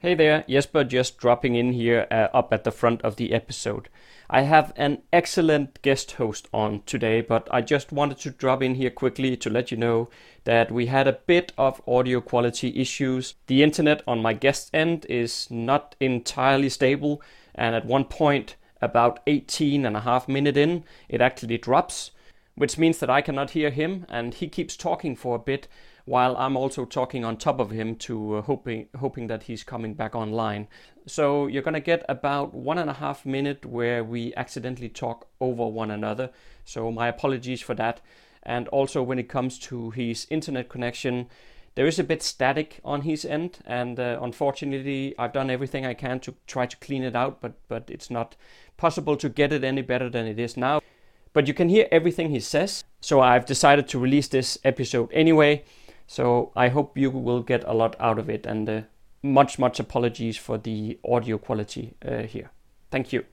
Hey there, Jesper just dropping in here uh, up at the front of the episode. I have an excellent guest host on today, but I just wanted to drop in here quickly to let you know that we had a bit of audio quality issues. The internet on my guest end is not entirely stable, and at one point, about 18 and a half minute in, it actually drops, which means that I cannot hear him, and he keeps talking for a bit while I'm also talking on top of him to uh, hoping hoping that he's coming back online. So you're gonna get about one and a half minute where we accidentally talk over one another. So my apologies for that. And also when it comes to his internet connection, there is a bit static on his end, and uh, unfortunately, I've done everything I can to try to clean it out, but but it's not possible to get it any better than it is now. But you can hear everything he says, so I've decided to release this episode anyway. So I hope you will get a lot out of it and uh, much, much apologies for the audio quality uh, here. Thank you.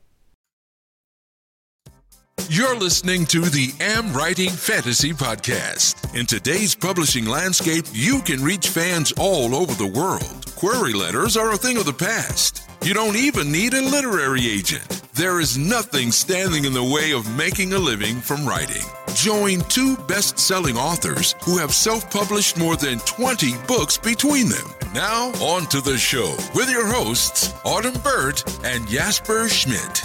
You're listening to the Am Writing Fantasy Podcast. In today's publishing landscape, you can reach fans all over the world. Query letters are a thing of the past. You don't even need a literary agent. There is nothing standing in the way of making a living from writing. Join two best selling authors who have self published more than 20 books between them. Now, on to the show with your hosts, Autumn Birt and Jesper Schmidt.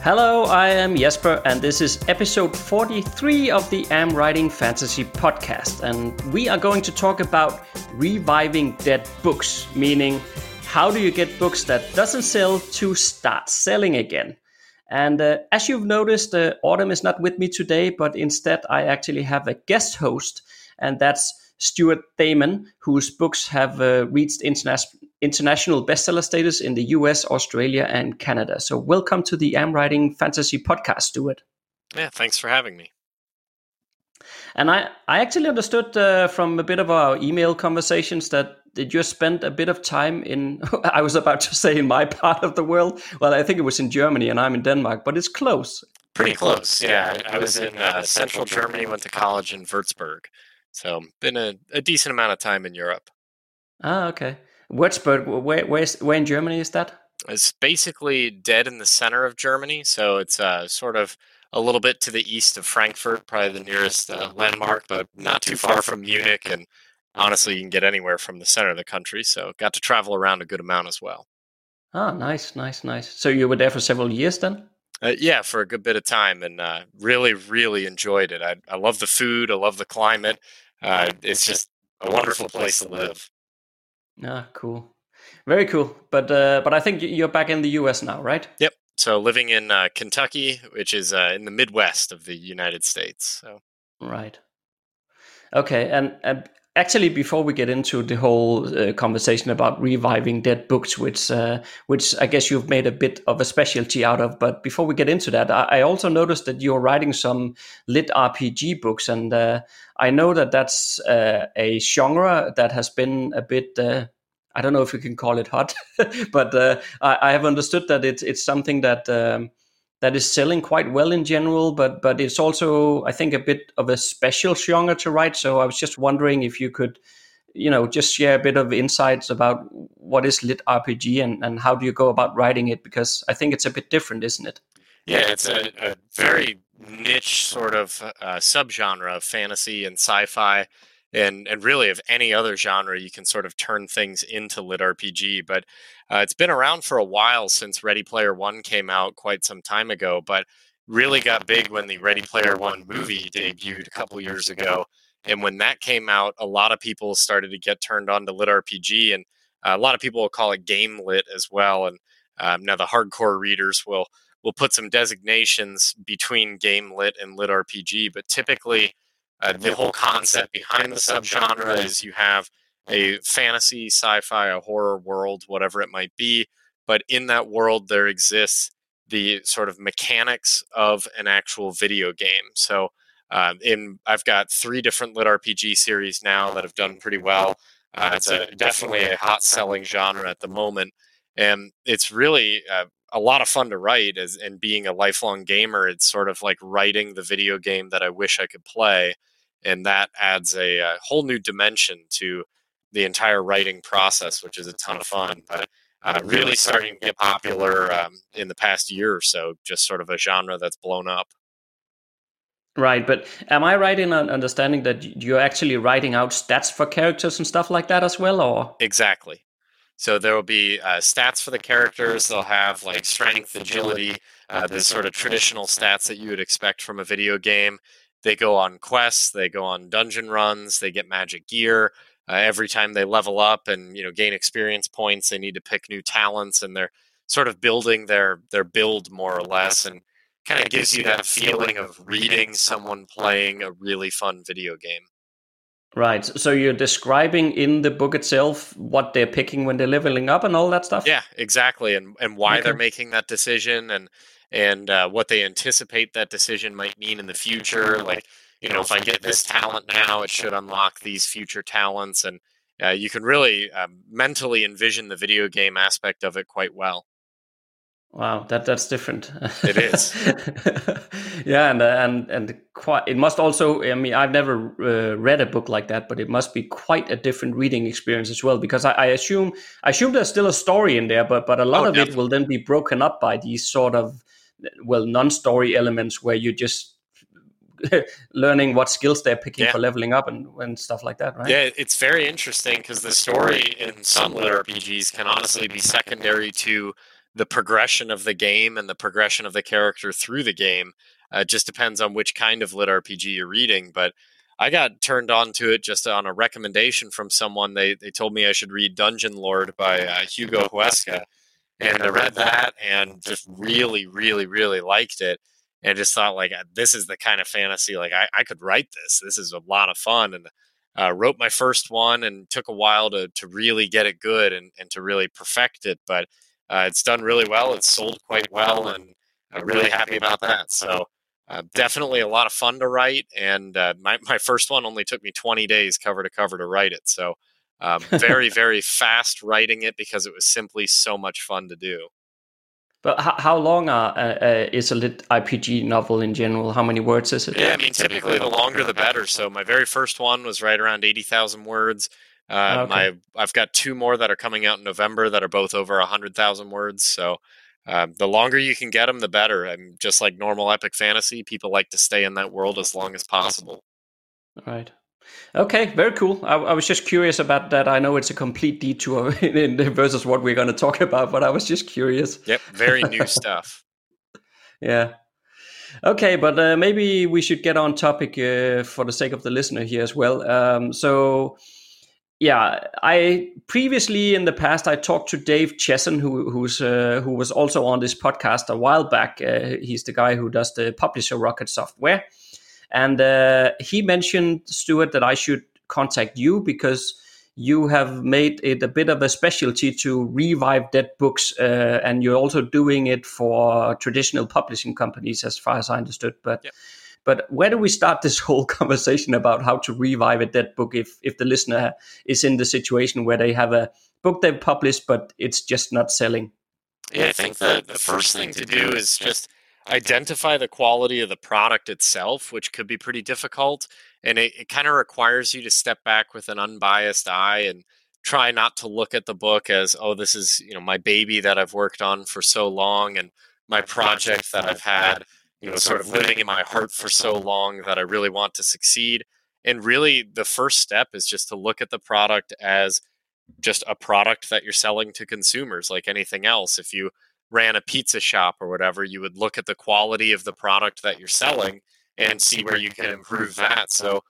Hello, I am Jesper, and this is episode 43 of the Am Writing Fantasy podcast. And we are going to talk about reviving dead books, meaning how do you get books that doesn't sell to start selling again? And uh, as you've noticed, uh, Autumn is not with me today, but instead I actually have a guest host, and that's Stuart Thaman, whose books have uh, reached interna- international bestseller status in the US, Australia, and Canada. So, welcome to the Am Writing Fantasy podcast, Stuart. Yeah, thanks for having me. And I, I actually understood uh, from a bit of our email conversations that did you spend a bit of time in i was about to say in my part of the world? Well i think it was in germany and i'm in denmark but it's close. Pretty close yeah. I was in uh, central germany went to college in würzburg. So been a, a decent amount of time in europe. Ah okay. Würzburg where, where's, where in germany is that? It's basically dead in the center of germany so it's uh, sort of a little bit to the east of frankfurt probably the nearest uh, landmark but not too far from munich and honestly, you can get anywhere from the center of the country. So got to travel around a good amount as well. Ah, nice, nice, nice. So you were there for several years then? Uh, yeah, for a good bit of time, and uh, really, really enjoyed it. I, I love the food. I love the climate. Uh, it's just a wonderful place to live. Ah, cool, very cool. But uh, but I think you're back in the U.S. now, right? Yep. So living in uh, Kentucky, which is uh, in the Midwest of the United States. So right. Okay, and, and actually before we get into the whole uh, conversation about reviving dead books which uh, which i guess you've made a bit of a specialty out of but before we get into that i, I also noticed that you're writing some lit rpg books and uh, i know that that's uh, a genre that has been a bit uh, i don't know if you can call it hot but uh, I, I, have understood that it's it's something that um, that is selling quite well in general, but but it's also I think a bit of a special genre to write. So I was just wondering if you could, you know, just share a bit of insights about what is lit RPG and and how do you go about writing it because I think it's a bit different, isn't it? Yeah, it's a, a very niche sort of uh, subgenre of fantasy and sci-fi and and really of any other genre you can sort of turn things into lit rpg but uh, it's been around for a while since ready player one came out quite some time ago but really got big when the ready player one movie debuted a couple years ago and when that came out a lot of people started to get turned on to lit rpg and uh, a lot of people will call it game lit as well and um, now the hardcore readers will will put some designations between game lit and lit rpg but typically uh, the whole concept behind the subgenre is you have a fantasy, sci-fi, a horror world, whatever it might be, but in that world there exists the sort of mechanics of an actual video game. So, uh, in I've got three different lit RPG series now that have done pretty well. Uh, it's a, definitely a hot selling genre at the moment, and it's really uh, a lot of fun to write. As and being a lifelong gamer, it's sort of like writing the video game that I wish I could play and that adds a, a, whole new dimension to the entire writing process, which is a ton of fun. But uh, really starting to get popular um, in the past year or so, just sort of a genre that's blown up. Right, but am I right in understanding that you're actually writing out stats for characters and stuff like that as well, or exactly? So there will be uh, stats for the characters. They'll have like strength, agility, uh, the sort of traditional stats that you would expect from a video game. They go on quests, they go on dungeon runs, they get magic gear. Uh, every time they level up and you know gain experience points, they need to pick new talents, and they're sort of building their their build more or less. And kind of gives you that feeling of reading someone playing a really fun video game. Right. So you're describing in the book itself what they're picking when they're leveling up and all that stuff. Yeah, exactly, and and why okay. they're making that decision and and uh, what they anticipate that decision might mean in the future. Like, you know, if I get this talent now, it should unlock these future talents, and uh, you can really uh, mentally envision the video game aspect of it quite well. Wow, that that's different. It is. yeah, and and and quite. It must also. I mean, I've never uh, read a book like that, but it must be quite a different reading experience as well. Because I, I assume I assume there's still a story in there, but but a lot oh, of definitely. it will then be broken up by these sort of well non-story elements where you're just learning what skills they're picking yeah. for leveling up and, and stuff like that, right? Yeah, it's very interesting because the story in some lit RPGs can honestly be secondary to the progression of the game and the progression of the character through the game. Uh, it just depends on which kind of lit RPG you're reading. But I got turned on to it just on a recommendation from someone. They they told me I should read Dungeon Lord by uh, Hugo Huesca, and I read that and just really, really, really liked it. And just thought like this is the kind of fantasy like I, I could write this. This is a lot of fun and. Uh, wrote my first one and took a while to to really get it good and, and to really perfect it. But uh, it's done really well. It's sold quite well, and I'm really happy about that. So uh, definitely a lot of fun to write. And uh, my my first one only took me 20 days cover to cover to write it. So um, very very fast writing it because it was simply so much fun to do. But how, how long uh, uh, is a lit RPG novel in general? How many words is it? Yeah, I mean, typically the longer the better. So my very first one was right around 80,000 words. Uh, okay. My I've got two more that are coming out in November that are both over hundred thousand words. So um, the longer you can get them, the better. I'm just like normal epic fantasy. People like to stay in that world as long as possible. All right. Okay, very cool. I, I, was just curious about that. I know it's a complete detour in, in versus what we're going to talk about, but I was just curious. Yep, very new stuff. yeah. Okay, but uh, maybe we should get on topic uh, for the sake of the listener here as well. Um, so yeah, I previously in the past I talked to Dave Chesson, who who's uh, who was also on this podcast a while back. Uh, he's the guy who does the publisher Rocket Software, and uh, he mentioned Stuart that I should contact you because you have made it a bit of a specialty to revive dead books, uh, and you're also doing it for traditional publishing companies, as far as I understood. But yep. But where do we start this whole conversation about how to revive a dead book if if the listener is in the situation where they have a book they've published but it's just not selling? Yeah, I think the, the first thing to do is just identify the quality of the product itself, which could be pretty difficult. And it, it kind of requires you to step back with an unbiased eye and try not to look at the book as, oh, this is, you know, my baby that I've worked on for so long and my project that I've had you know, sort of living in my heart for so long that I really want to succeed. And really, the first step is just to look at the product as just a product that you're selling to consumers, like anything else. If you ran a pizza shop or whatever, you would look at the quality of the product that you're selling and see where you can improve that. So,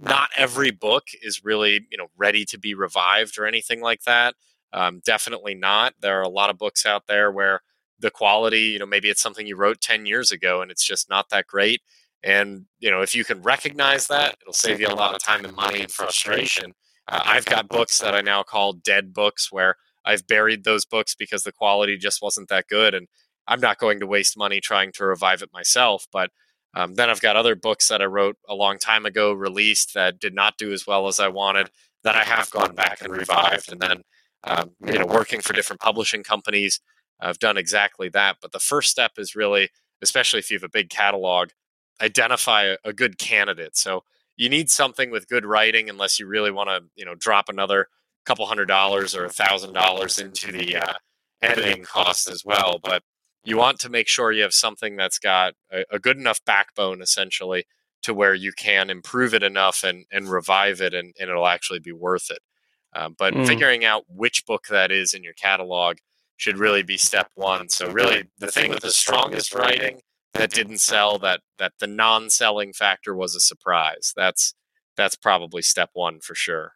not every book is really, you know, ready to be revived or anything like that. Um, definitely not. There are a lot of books out there where the quality, you know, maybe it's something you wrote 10 years ago and it's just not that great. And, you know, if you can recognize that, it'll save you a lot of time and money and frustration. Uh, I've got books that I now call dead books where I've buried those books because the quality just wasn't that good. And I'm not going to waste money trying to revive it myself. But um, then I've got other books that I wrote a long time ago, released that did not do as well as I wanted, that I have gone back and revived. And then, um, you know, working for different publishing companies, I've done exactly that. But the first step is really, especially if you have a big catalog, identify a, good candidate. So you need something with good writing, unless you really want to, you know, drop another couple hundred dollars or a thousand dollars into the uh, editing costs as well. But you want to make sure you have something that's got a, a, good enough backbone, essentially, to where you can improve it enough and, and revive it, and, and it'll actually be worth it. Um, but mm. figuring out which book that is in your catalog should really be step one. So really, the thing with the strongest writing that didn't sell, that that the non-selling factor was a surprise. That's that's probably step one for sure.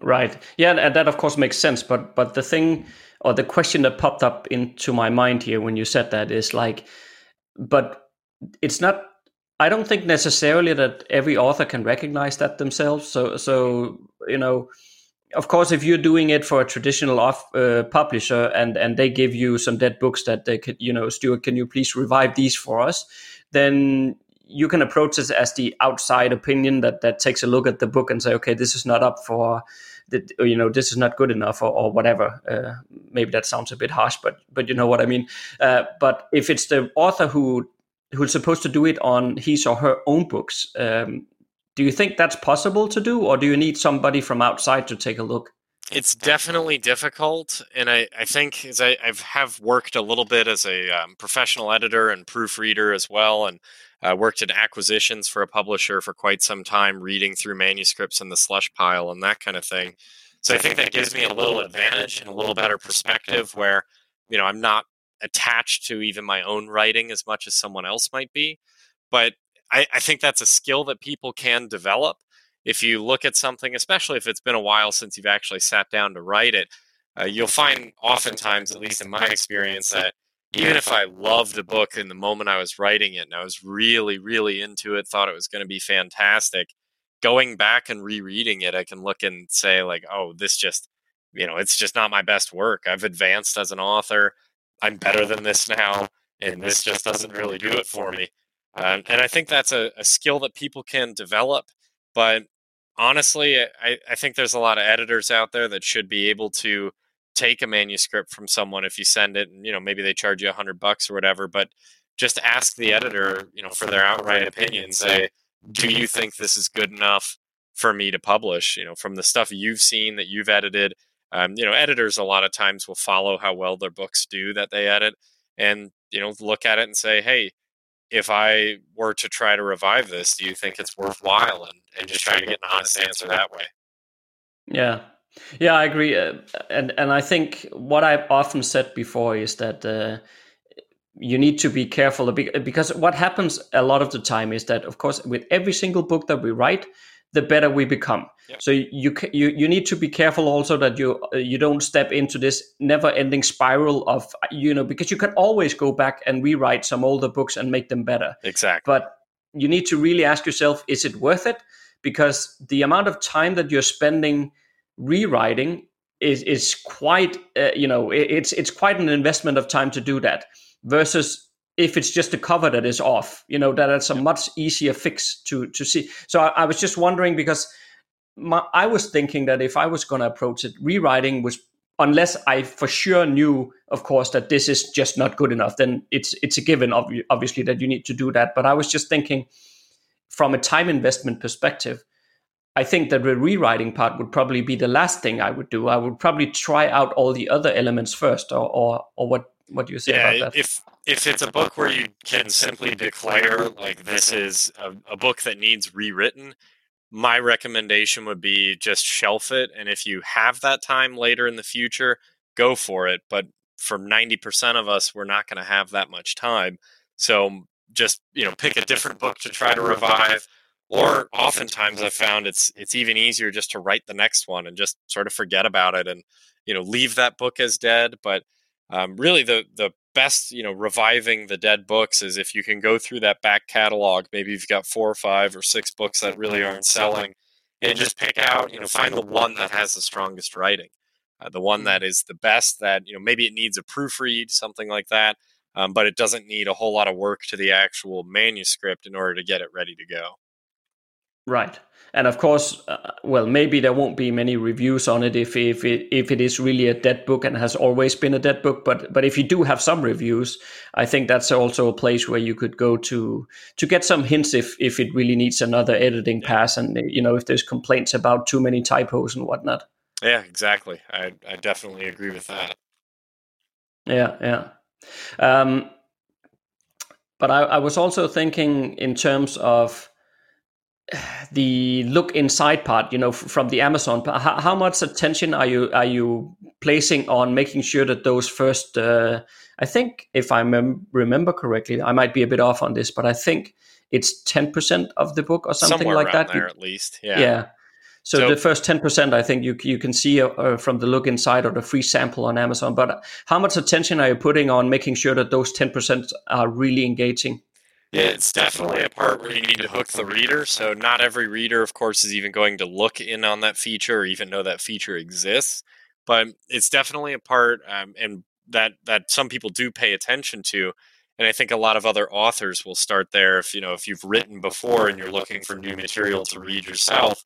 Right. Yeah, and that of course makes sense. But but the thing or the question that popped up into my mind here when you said that is like, but it's not. I don't think necessarily that every author can recognize that themselves. So so you know of course, if you're doing it for a traditional off, uh, publisher and and they give you some dead books that they could, you know, Stuart, can you please revive these for us? Then you can approach this as the outside opinion that that takes a look at the book and say, okay, this is not up for, the, you know, this is not good enough or, or whatever. Uh, maybe that sounds a bit harsh, but but you know what I mean. Uh, but if it's the author who who's supposed to do it on his or her own books, um, do you think that's possible to do, or do you need somebody from outside to take a look? It's definitely difficult, and I, I think as I I've have worked a little bit as a um, professional editor and proofreader as well, and uh, worked in acquisitions for a publisher for quite some time, reading through manuscripts in the slush pile and that kind of thing. So I think that gives me a little advantage and a little better perspective where, you know, I'm not attached to even my own writing as much as someone else might be. But I, I think that's a skill that people can develop. If you look at something, especially if it's been a while since you've actually sat down to write it, uh, you'll find oftentimes, at least in my experience, that even if I loved a book in the moment I was writing it and I was really, really into it, thought it was going to be fantastic, going back and rereading it, I can look and say, like, oh, this just, you know, it's just not my best work. I've advanced as an author. I'm better than this now. And this just doesn't really do it for me. Um, and I think that's a, a, skill that people can develop. But honestly, I, I think there's a lot of editors out there that should be able to take a manuscript from someone if you send it and you know maybe they charge you a hundred bucks or whatever but just ask the editor you know for their outright opinion say do you think this is good enough for me to publish? You know from the stuff you've seen that you've edited um, you know editors a lot of times will follow how well their books do that they edit and you know look at it and say hey if I were to try to revive this, do you think it's worthwhile? And, and just trying to get an honest answer that way. Yeah. Yeah, I agree. Uh, and, and I think what I've often said before is that uh, you need to be careful because what happens a lot of the time is that, of course, with every single book that we write, the better we become. Yep. So you you you need to be careful also that you you don't step into this never-ending spiral of you know because you can always go back and rewrite some older books and make them better. Exactly. But you need to really ask yourself is it worth it? Because the amount of time that you're spending rewriting is is quite uh, you know it, it's it's quite an investment of time to do that versus if it's just a cover that is off you know that it's a much easier fix to to see so i, I was just wondering because my, i was thinking that if i was going to approach it rewriting was unless i for sure knew of course that this is just not good enough then it's it's a given obviously that you need to do that but i was just thinking from a time investment perspective I think that the rewriting part would probably be the last thing I would do. I would probably try out all the other elements first, or or, or what what do you say yeah, about that? If if it's a book where you can simply declare like this is a, a book that needs rewritten, my recommendation would be just shelf it. And if you have that time later in the future, go for it. But for 90% of us, we're not going to have that much time. So just, you know, pick a different book to try to revive. Or oftentimes I've found it's it's even easier just to write the next one and just sort of forget about it and, you know, leave that book as dead. But um, really the the best you know reviving the dead books is if you can go through that back catalog maybe you've got four or five or six books that really aren't selling and just pick out you know find the one that has the strongest writing uh, the one that mm-hmm. the best that you know maybe it needs a proofread something like that um, but it doesn't need a whole lot of work to the actual manuscript in order to get it ready to go Right. And of course, uh, well, maybe there won't be many reviews on it if if it, if it is really a dead book and has always been a dead book. But but if you do have some reviews, I think that's also a place where you could go to to get some hints if if it really needs another editing pass, and you know if there's complaints about too many typos and whatnot. Yeah, exactly. I I definitely agree with that. Yeah, yeah. Um, but I, I was also thinking in terms of the look inside part you know from the amazon how, how, much attention are you are you placing on making sure that those first uh, i think if i mem- remember correctly i might be a bit off on this but i think it's 10% of the book or something Somewhere like that. there at least yeah. Yeah. So, So- the first 10% i think you you can see uh, uh, from the look inside or the free sample on amazon but how much attention are you putting on making sure that those 10% are really engaging it's definitely a part where you need to hook the reader. So not every reader, of course, is even going to look in on that feature or even know that feature exists. But it's definitely a part, um, and that that some people do pay attention to. And I think a lot of other authors will start there. If you know, if you've written before and you're looking for new material to read yourself,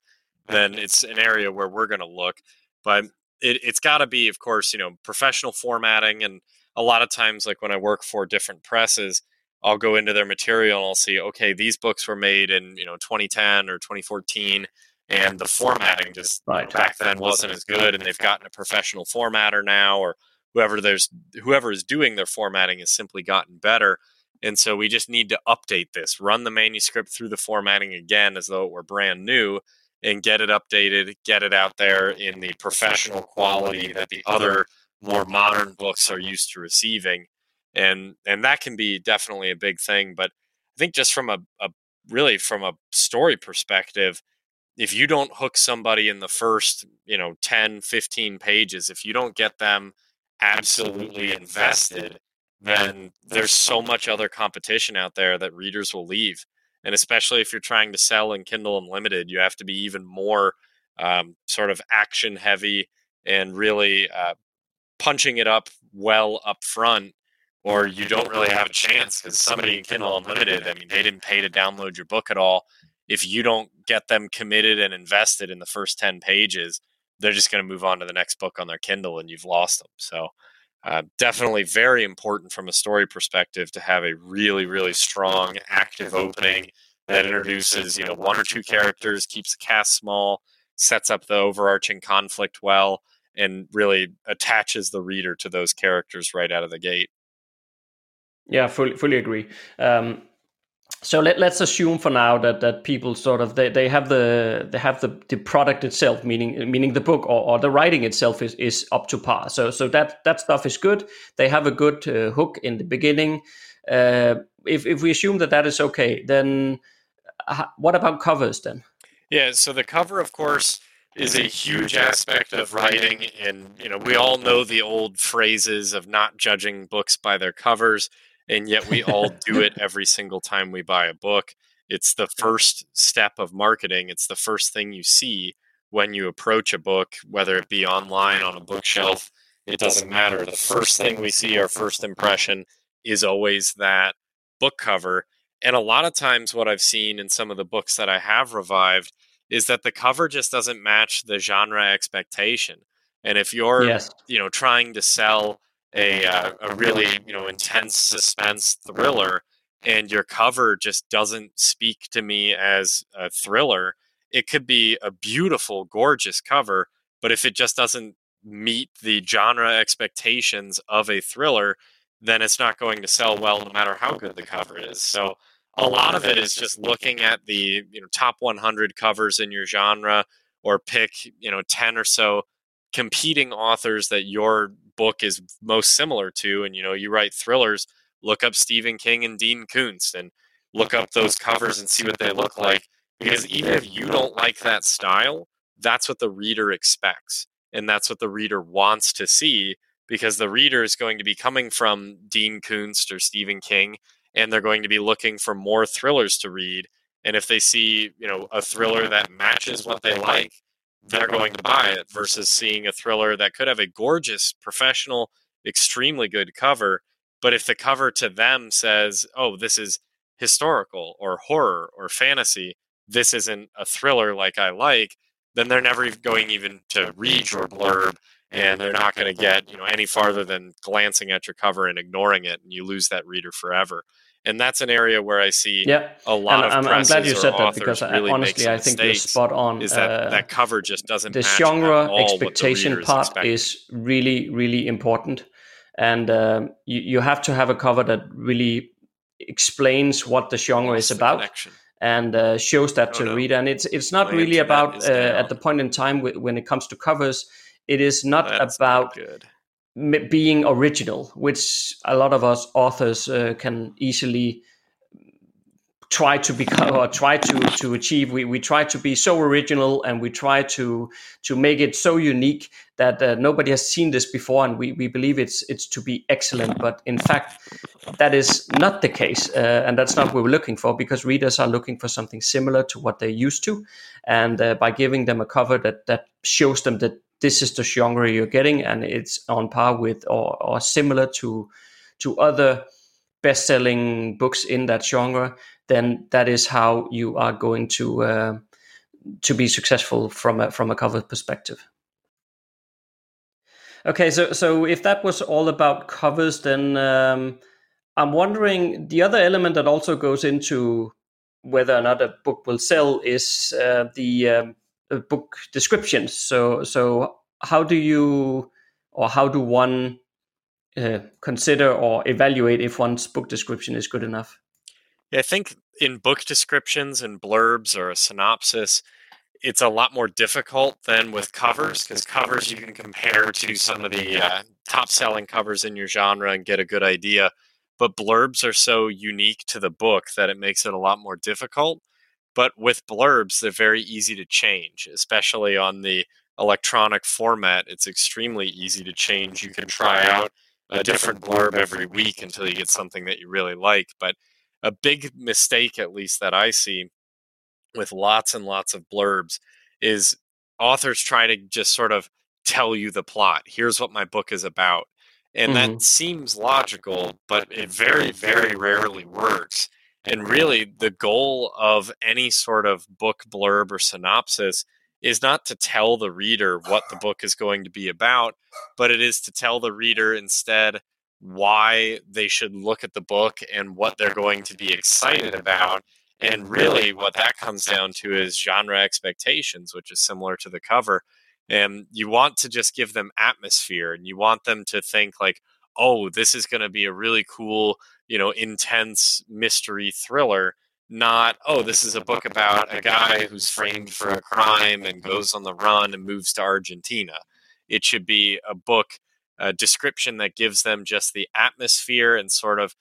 then it's an area where we're going to look. But it, it's got to be, of course, you know, professional formatting. And a lot of times, like when I work for different presses, I'll go into their material and I'll see, okay, these books were made in you know 2010 or 2014, and the formatting just Right. back then wasn't as good, and they've gotten a professional formatter now, or whoever there's whoever is doing their formatting has simply gotten better. And so we just need to update this, run the manuscript through the formatting again as though it were brand new, and get it updated, get it out there in the professional quality that the other more modern books are used to receiving and and that can be definitely a big thing but i think just from a, a really from a story perspective if you don't hook somebody in the first you know 10 15 pages if you don't get them absolutely invested then there's so much other competition out there that readers will leave and especially if you're trying to sell in kindle unlimited you have to be even more um, sort of action heavy and really uh, punching it up well up front or you don't really have a chance because somebody in Kindle Unlimited, I mean, they didn't pay to download your book at all. If you don't get them committed and invested in the first 10 pages, they're just going to move on to the next book on their Kindle and you've lost them. So, uh, definitely very important from a story perspective to have a really, really strong, active opening that introduces, you know, one or two characters, keeps the cast small, sets up the overarching conflict well, and really attaches the reader to those characters right out of the gate. Yeah, fully fully agree. Um, so let, let's assume for now that that people sort of they, they have the they have the, the product itself meaning meaning the book or, or the writing itself is, is up to par. So so that that stuff is good. They have a good uh, hook in the beginning. Uh, if, if we assume that that is okay then uh, what about covers then? Yeah, so the cover, of course, is a huge aspect of writing, and you know we all know the old phrases of not judging books by their covers, and yet we all do it every single time we buy a book. It's the first step of marketing. It's the first thing you see when you approach a book, whether it be online on a bookshelf. It doesn't matter. The first thing we see, our first impression, is always that book cover. And a lot of times, what I've seen in some of the books that I have revived is that the cover just doesn't match the genre expectation. And if you're, yes you know, trying to sell a uh, a really you know intense suspense thriller, and your cover just doesn't speak to me as a thriller, it could be a beautiful, gorgeous cover, but if it just doesn't meet the genre expectations of a thriller, then it's not going to sell well no matter how good the cover is. So a lot of it is just looking at the you know top 100 covers in your genre or pick you know 10 or so competing authors that your book is most similar to and you know you write thrillers look up Stephen King and Dean Koontz and look up those covers and see what they look like because even if you don't like that style that's what the reader expects and that's what the reader wants to see because the reader is going to be coming from Dean Koontz or Stephen King and they're going to be looking for more thrillers to read and if they see you know a thriller that matches what they like they're going to buy it versus seeing a thriller that could have a gorgeous professional extremely good cover but if the cover to them says oh this is historical or horror or fantasy this isn't a thriller like i like then they're never going even to read your blurb and they're not going to get you know any farther than glancing at your cover and ignoring it and you lose that reader forever and that's an area where I see yeah. a lot and of I'm, I'm glad you said that because really I, honestly I think you're spot on. Is that uh, that cover just doesn't the genre expectation the part expecting. is really really important, and um, you you have to have a cover that really explains what the genre Lost is the about connection. and uh, shows that to no. reader. And it's it's not really about uh, at the point in time w- when it comes to covers. It is not That's about not being original, which a lot of us authors uh, can easily try to become or try to to achieve. We we try to be so original and we try to to make it so unique that uh, nobody has seen this before, and we we believe it's it's to be excellent. But in fact, that is not the case, uh, and that's not what we're looking for because readers are looking for something similar to what they're used to, and uh, by giving them a cover that that shows them that this is the genre you're getting and it's on par with or, or similar to to other best-selling books in that genre then that is how you are going to uh, to be successful from a from a cover perspective. Okay so so if that was all about covers then um, i'm wondering the other element that also goes into whether or not a book will sell is uh, the um, book descriptions. So, so how do you, or how do one uh, consider or evaluate if one's book description is good enough? Yeah, I think in book descriptions and blurbs or a synopsis, it's a lot more difficult than with covers because covers you can compare to some of the uh, top selling covers in your genre and get a good idea. But blurbs are so unique to the book that it makes it a lot more difficult. But with blurbs, they're very easy to change, especially on the electronic format. It's extremely easy to change. You can try out a different blurb every week until you get something that you really like. But a big mistake, at least that I see with lots and lots of blurbs, is authors try to just sort of tell you the plot. Here's what my book is about. And Mhm. that seems logical, but it very, very rarely works. And really, the goal of any sort of book blurb or synopsis is not to tell the reader what the book is going to be about, but it is to tell the reader instead why they should look at the book and what they're going to be excited about. And really, what that comes down to is genre expectations, which is similar to the cover. And you want to just give them atmosphere and you want them to think, like, oh, this is going to be a really cool, you know, intense mystery thriller. Not, oh, this is a book about a guy who's framed for a crime and goes on the run and moves to Argentina. It should be a book a description that gives them just the atmosphere and sort of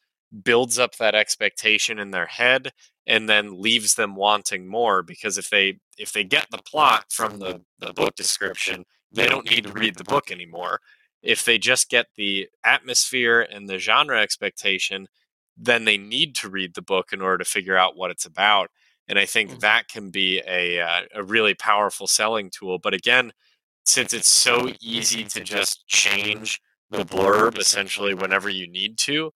builds up that expectation in their head and then leaves them wanting more because if they if they get the plot from the, the book description they don't need to read the book anymore if they just get the atmosphere and the genre expectation then they need to read the book in order to figure out what it's about and i think Mhm. that can be a, uh, a really powerful selling tool but again since it's so easy to just change the blurb essentially whenever you need to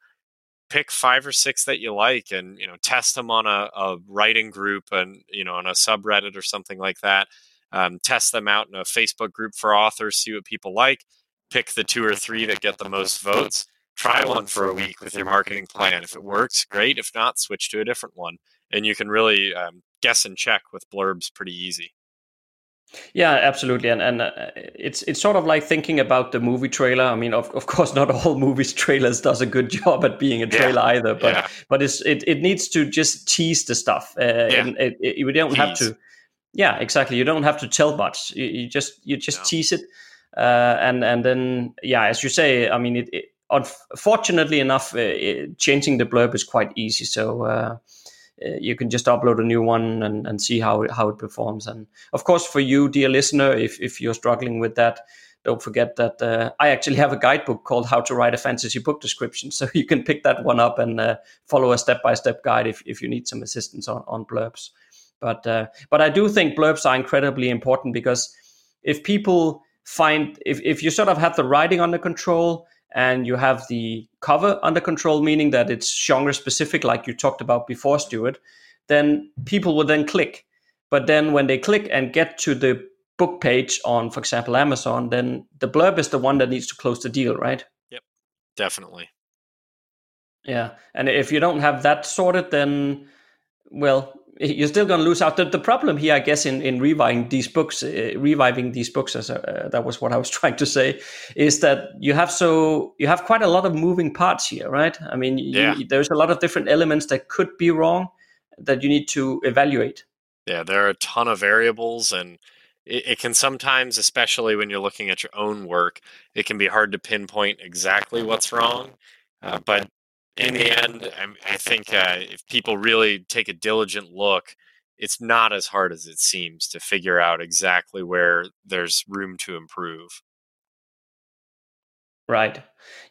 pick five or six that you like and you know test them on a, a writing group and you know on a subreddit or something like that um, test them out in a facebook group for authors see what people like pick the two or three that get the most votes try one for a week with your marketing plan if it works great if not switch to a different one and you can really um, guess and check with blurbs pretty easy Yeah, absolutely, and and uh, it's it's sort of like thinking about the movie trailer. I mean, of of course, not all movies trailers does a good job at being a Yeah, trailer either, but yeah. but it's it, it needs to just tease the stuff. Uh, and it, it, we don't have to. Yeah, exactly. You don't have to tell much. You, you just you just No. tease it, uh, and and then yeah, as you say, I mean, it. it unfortunately enough, uh, it, changing the blurb is quite easy. So. Uh, uh, you can just upload a new one and, and see how how it performs. And of course, for you, dear listener, if, if you're struggling with that, don't forget that uh, I actually have a guidebook called How to Write a Fantasy Book Description. So you can pick that one up and uh, follow a step by step guide if, if you need some assistance on, on blurbs. But but I do think blurbs are incredibly important because if people find if, if you sort of have the writing under control and you have the cover under control, meaning that it's genre specific, like you talked about before, Stuart, then people will then click. But then when they click and get to the book page on, for example, Amazon, then the blurb is the one that needs to close the deal, right? Yep, definitely Yeah, and if you don't have that sorted, then well, you're still going to lose out. The, the problem here, I guess, in, in reviving these books, uh, reviving these books, as a, uh, that was what I was trying to say, is that you have so you have quite a lot of moving parts here, right? I mean, yeah. you, there's a lot of different elements that could be wrong that you need to evaluate. Yeah, there are a ton of variables, and it, it can sometimes, especially when you're looking at your own work, it can be hard to pinpoint exactly what's wrong. Uh, but in the end, I, I think uh, if people really take a diligent look, it's not as hard as it seems to figure out exactly where there's room to improve. Right.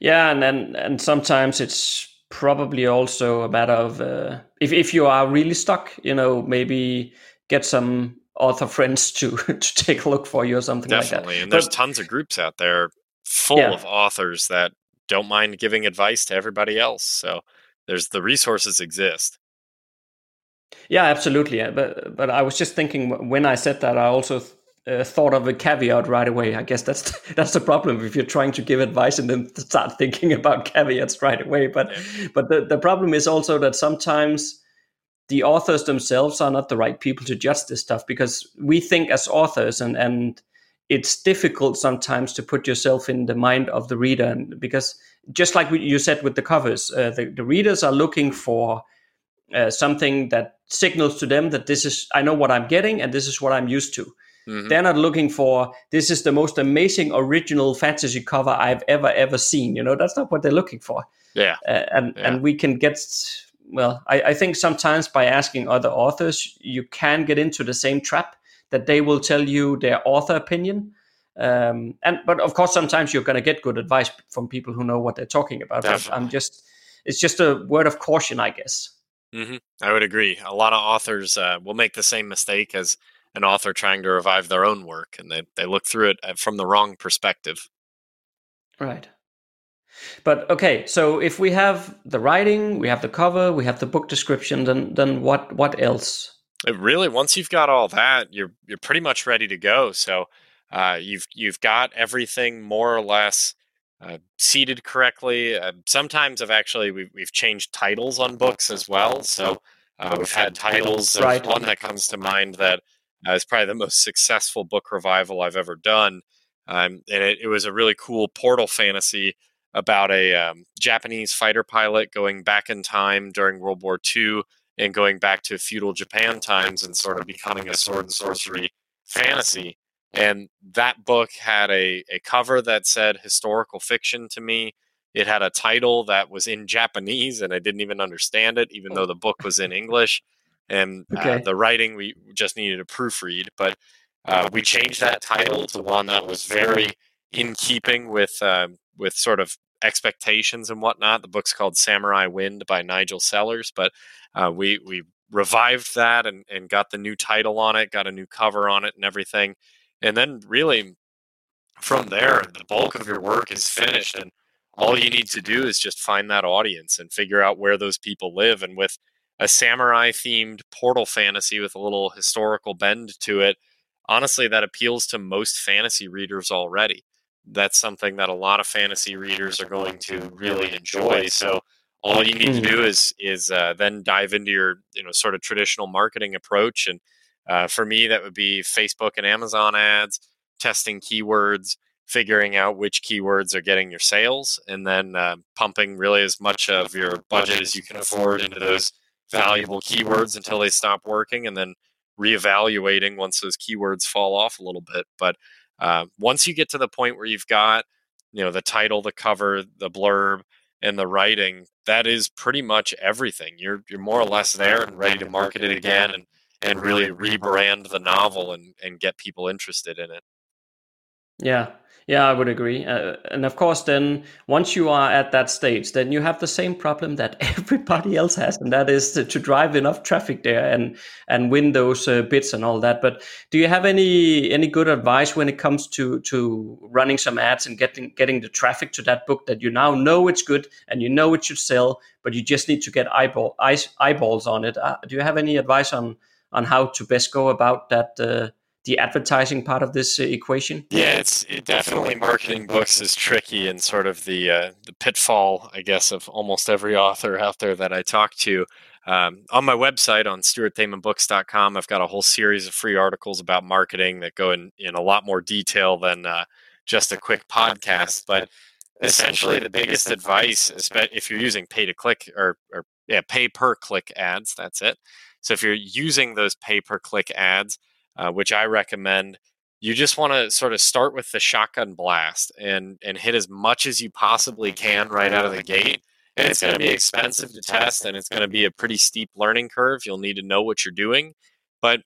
Yeah, and then and sometimes it's probably also a matter of uh, if if you are really stuck, you know, maybe get some author friends to to take a look for you or something Definitely. like that. Definitely, And there's but, tons of groups out there full yeah. of authors that don't mind giving advice to everybody else. So there's the resources exist. Yeah, absolutely. But but I was just thinking when I said that, I also uh, thought of a caveat right away. I guess that's that's the problem if you're trying to give advice and then start thinking about caveats right away. But yeah. but the, the problem is also that sometimes the authors themselves are not the right people to judge this stuff because we think as authors and and it's difficult sometimes to put yourself in the mind of the reader and because just like you said with the covers uh, the, the, readers are looking for uh, something that signals to them that this is i know what i'm getting and this is what i'm used to mm-hmm. they're not looking for this is the most amazing original fantasy cover i've ever ever seen you know that's not what they're looking for yeah uh, and yeah. and we can get well I, I think sometimes by asking other authors you can get into the same trap that they will tell you their author opinion. Um, and but of course, sometimes you're going to get good advice from people who know what they're talking about. I'm just, it's just a word of caution, I guess. Mm-hmm. I would agree. A lot of authors uh, will make the same mistake as an author trying to revive their own work, and they they look through it uh, from the wrong perspective. Right. But okay, so if we have the writing, we have the cover, we have the book description, then then what what else? It really, once you've got all that, you're you're pretty much ready to go. So uh, you've you've got everything more or less uh, seated correctly. Uh, sometimes I've actually we've, we've changed titles on books as well. So uh, we've had titles. Right. one that comes to mind that uh, is probably the most successful book revival I've ever done, um, and it, it, was a really cool portal fantasy about a um, Japanese fighter pilot going back in time during World War II and going back to feudal Japan times and sort of becoming a sword and sorcery fantasy. And that book had a, a cover that said historical fiction to me. It had a title that was in Japanese and I didn't even understand it, even though the book was in English. And uh, okay. uh, the writing, we just needed a proofread. But uh, we changed that title to one that was very in keeping with uh, with sort of expectations and whatnot. The book's called Samurai Wind by Nigel Sellers, but uh, we we revived that and, and got the new title on it, got a new cover on it, and everything. And then really from there, the bulk of your work is finished, and all you need to do is just find that audience and figure out where those people live. And with a samurai themed portal fantasy with a little historical bend to it, honestly, that appeals to most fantasy readers already. That's something that a lot of fantasy readers are going to really enjoy. So all you need to do mm. is is uh, then dive into your you know sort of traditional marketing approach and uh, for me that would be facebook and amazon ads testing keywords figuring out which keywords are getting your sales and then uh, pumping really as much of your budget as you can afford into those valuable keywords until they stop working and then reevaluating once those keywords fall off a little bit but uh, once you get to the point where you've got you know the title the cover the blurb and the writing, that is pretty much everything. You're you're more or less there and ready to market it again and and really rebrand the novel and and get people interested in it. Yeah, yeah, I would agree. Uh, and of course, then once you are at that stage, then you have the same problem that everybody else has, and that is to, to drive enough traffic there and and win those uh, bits and all that. But do you have any any good advice when it comes to to running some ads and getting getting the traffic to that book that you now know it's good and you know it should sell, but you just need to get eyeball eyes, eyeballs on it? Uh, do you have any advice on on how to best go about that uh, the advertising part of this uh, equation? Yeah, it's it definitely marketing books is tricky and sort of the uh, the pitfall, I guess, of almost every author out there that I talk to. Um, on my website on stuartthamanbooks.com, I've got a whole series of free articles about marketing that go in in a lot more detail than uh, just a quick podcast. But essentially, the biggest advice, if you're using pay to click or, or yeah, pay per click ads, that's it. So if you're using those pay per click ads, uh, which I recommend, you just want to sort of start with the shotgun blast and and hit as much as you possibly can right out of the gate. And it's going to be expensive to test, and it's going to be a pretty steep learning curve. You'll need to know what you're doing, but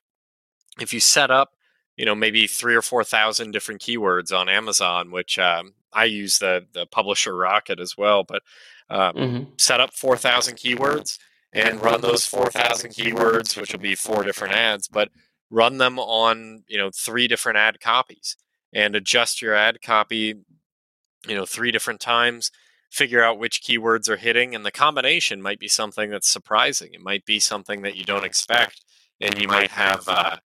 if you set up, you know, maybe three or four thousand different keywords on Amazon, which um, I use the the publisher Rocket as well, but um, mm-hmm. set up four thousand keywords and run those 4,000 keywords, which will be four different ads, but run them on, you know, three different ad copies and adjust your ad copy, you know, three different times, figure out which keywords are hitting. And the combination might be something that's surprising. It might be something that you don't expect. And you might have, uh,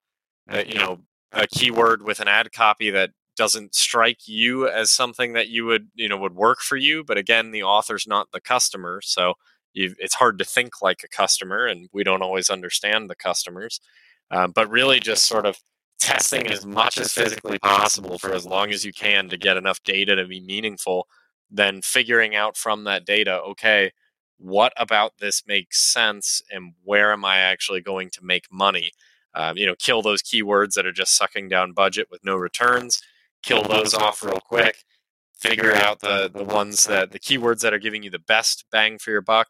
uh, you know, a keyword with an ad copy that doesn't strike you as something that you would you know would work for you but again the author's not the customer so you, it's hard to think like a customer, and we don't always understand the customers. Um, but really, just sort of testing as much as physically possible for as long as you can to get enough data to be meaningful. Then figuring out from that data, okay, what about this makes sense, and where am I actually going to make money? Um, you know, kill those keywords that are just sucking down budget with no returns. Kill those off real quick. Figure out the the ones that the keywords that are giving you the best bang for your buck,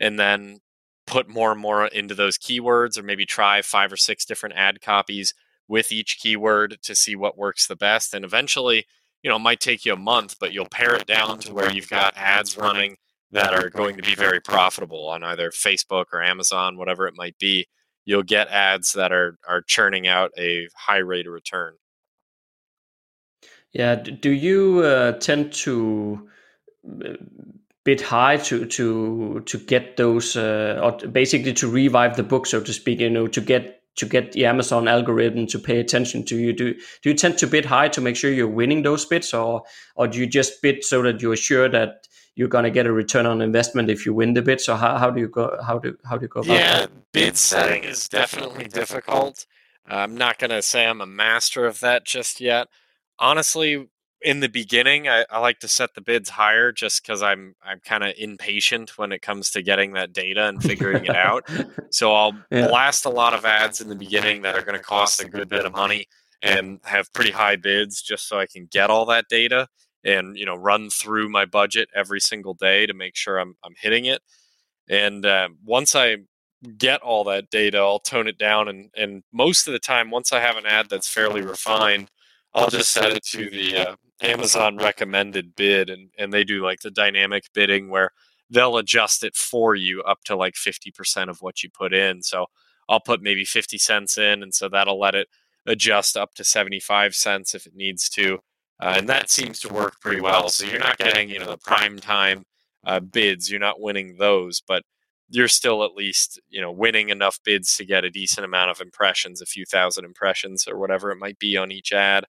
and then put more and more into those keywords or maybe try five or six different ad copies with each keyword to see what works the best and eventually you know it might take you a month but you'll pare it down to where you've got ads running that are going to be very profitable on either facebook or amazon whatever it might be. You'll get ads that are are churning out a high rate of return. Yeah do you uh, tend to uh, bit high to to to get those uh, or basically to revive the book so to speak you know to get to get the amazon algorithm to pay attention to you. Do do you tend to bid high to make sure you're winning those bids or or do you just bid so that you're sure that you're going to get a return on investment if you win the bid so how, how do you go how do how do you go about yeah that? bid setting is definitely difficult. I'm not going to say i'm a master of that just yet. Honestly in the beginning, I, I, like to set the bids higher just because I'm I'm kind of impatient when it comes to getting that data and figuring it out. So I'll yeah. blast a lot of ads in the beginning that are going to cost a good bit of money and have pretty high bids just so I can get all that data and you know run through my budget every single day to make sure I'm I'm hitting it. And uh, once I get all that data, I'll tone it down and and most of the time, once I have an ad that's fairly refined. I'll just set it to the uh, Amazon recommended bid, and and they do like the dynamic bidding where they'll adjust it for you up to like 50% of what you put in. So I'll put maybe 50 cents in, and so that'll let it adjust up to 75 cents if it needs to. Uh, and that seems to work pretty well. So you're not getting, you know, the prime time uh, bids. You're not winning those, but you're still at least, you know, winning enough bids to get a decent amount of impressions, a few thousand impressions or whatever it might be on each ad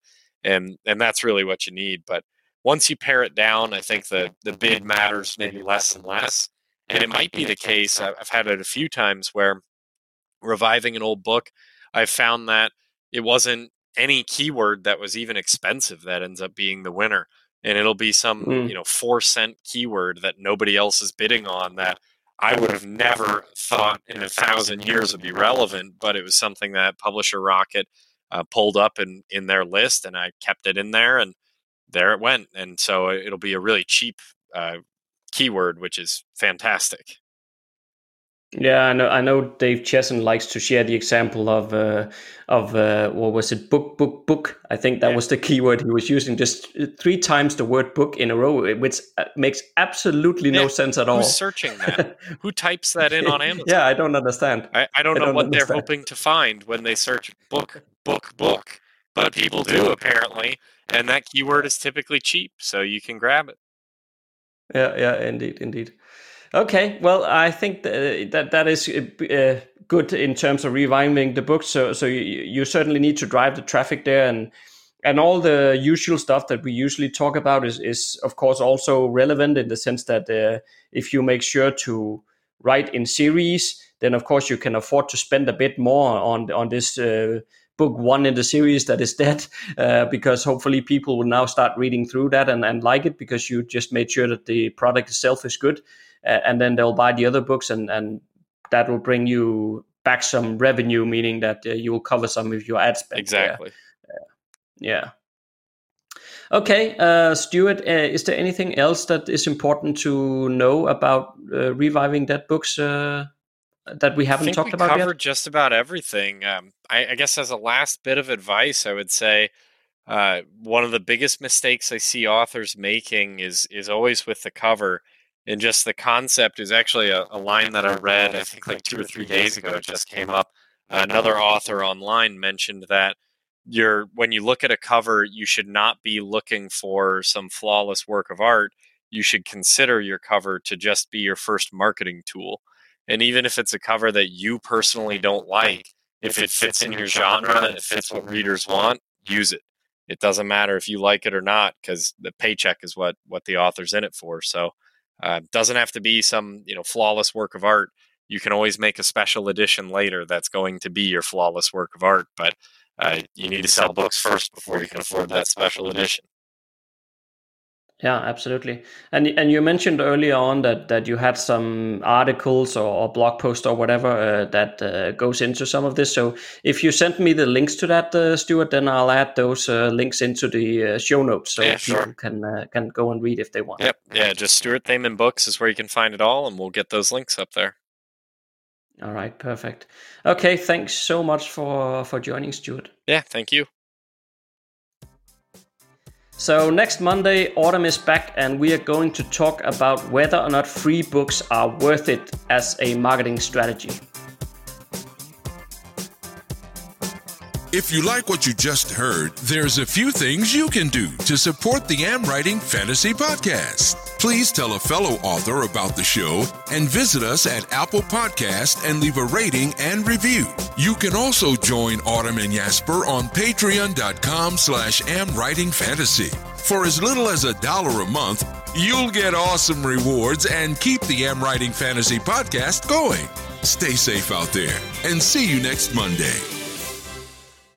and and that's really what you need. But once you pare it down, I think the the bid matters maybe less and less. And it might be the case. I've had it a few times where reviving an old book, I've found that it wasn't any keyword that was even expensive that ends up being the winner. And it'll be some, mm. you know, four cent keyword that nobody else is bidding on that I would have never thought in a thousand years would be relevant, but it was something that Publisher Rocket uh, pulled up in in their list, and I kept it in there, and there it went. And so it'll be a really cheap uh, keyword, which is fantastic. Yeah, I know. I know Dave Chesson likes to share the example of uh, of uh, what was it? Book, book, book. I think that yeah. was the keyword he was using. Just three times the word book in a row, which uh, makes absolutely yeah. no sense at all. Who's searching that? Who types that in on Amazon? yeah, I don't understand. I, I don't know I don't what understand. they're hoping to find when they search book, book, book. But people do apparently, and that keyword is typically cheap, so you can grab it. Yeah, yeah, indeed, indeed. Okay, well, I think that that, that is uh, good in terms of reviving the book. So, so you, you certainly need to drive the traffic there, and and all the usual stuff that we usually talk about is is of course also relevant in the sense that uh, if you make sure to write in series, then of course you can afford to spend a bit more on on this. Uh, book one in the series that is dead uh, because hopefully people will now start reading through that and, and like it because you just made sure that the product itself is good uh, and then they'll buy the other books and and that will bring you back some revenue meaning that uh, you will cover some of your ad spend. Exactly. Yeah. Okay uh, stuart uh, is there anything else that is important to know about uh, reviving dead books uh, that we haven't talked we about covered yet just about everything um, I, I guess as a last bit of advice i would say uh, one of the biggest mistakes I see authors making is is always with the cover and just the concept is actually a, a, line that I read, I think like two or three days ago, it just came up. Another author online mentioned that you're when you look at a cover, you should not be looking for some flawless work of art. You should consider your cover to just be your first marketing tool. And even if it's a cover that you personally don't like, if it fits in your genre and it fits what readers want, use it. It doesn't matter if you like it or not because the paycheck is what what the author's in it for. So uh, doesn't have to be some you know flawless work of art. You can always make a special edition later that's going to be your flawless work of art, but uh, you need to sell books first before you can afford that special edition. Yeah, absolutely. And and you mentioned earlier on that that you had some articles or, or blog post or whatever uh, that uh, goes into some of this. So if you send me the links to that, uh, Stuart, then I'll add those uh, links into the uh, show notes so Yeah, people sure. can uh, can go and read if they want. Yep. Yeah, just Stuart Thaman Books is where you can find it all, and we'll get those links up there. All right, perfect. Okay, thanks so much for for joining, Stuart. Yeah, thank you. So next Monday, Autumn is back, and we are going to talk about whether or not free books are worth it as a marketing strategy. If you like what you just heard, there's a few things you can do to support the Am Writing Fantasy Podcast. Please tell a fellow author about the show and visit us at Apple Podcast and leave a rating and review. You can also join Autumn and Jesper on patreon.com slash amwritingfantasy. For as little as a dollar a month, you'll get awesome rewards and keep the Am Writing Fantasy Podcast going. Stay safe out there and see you next Monday.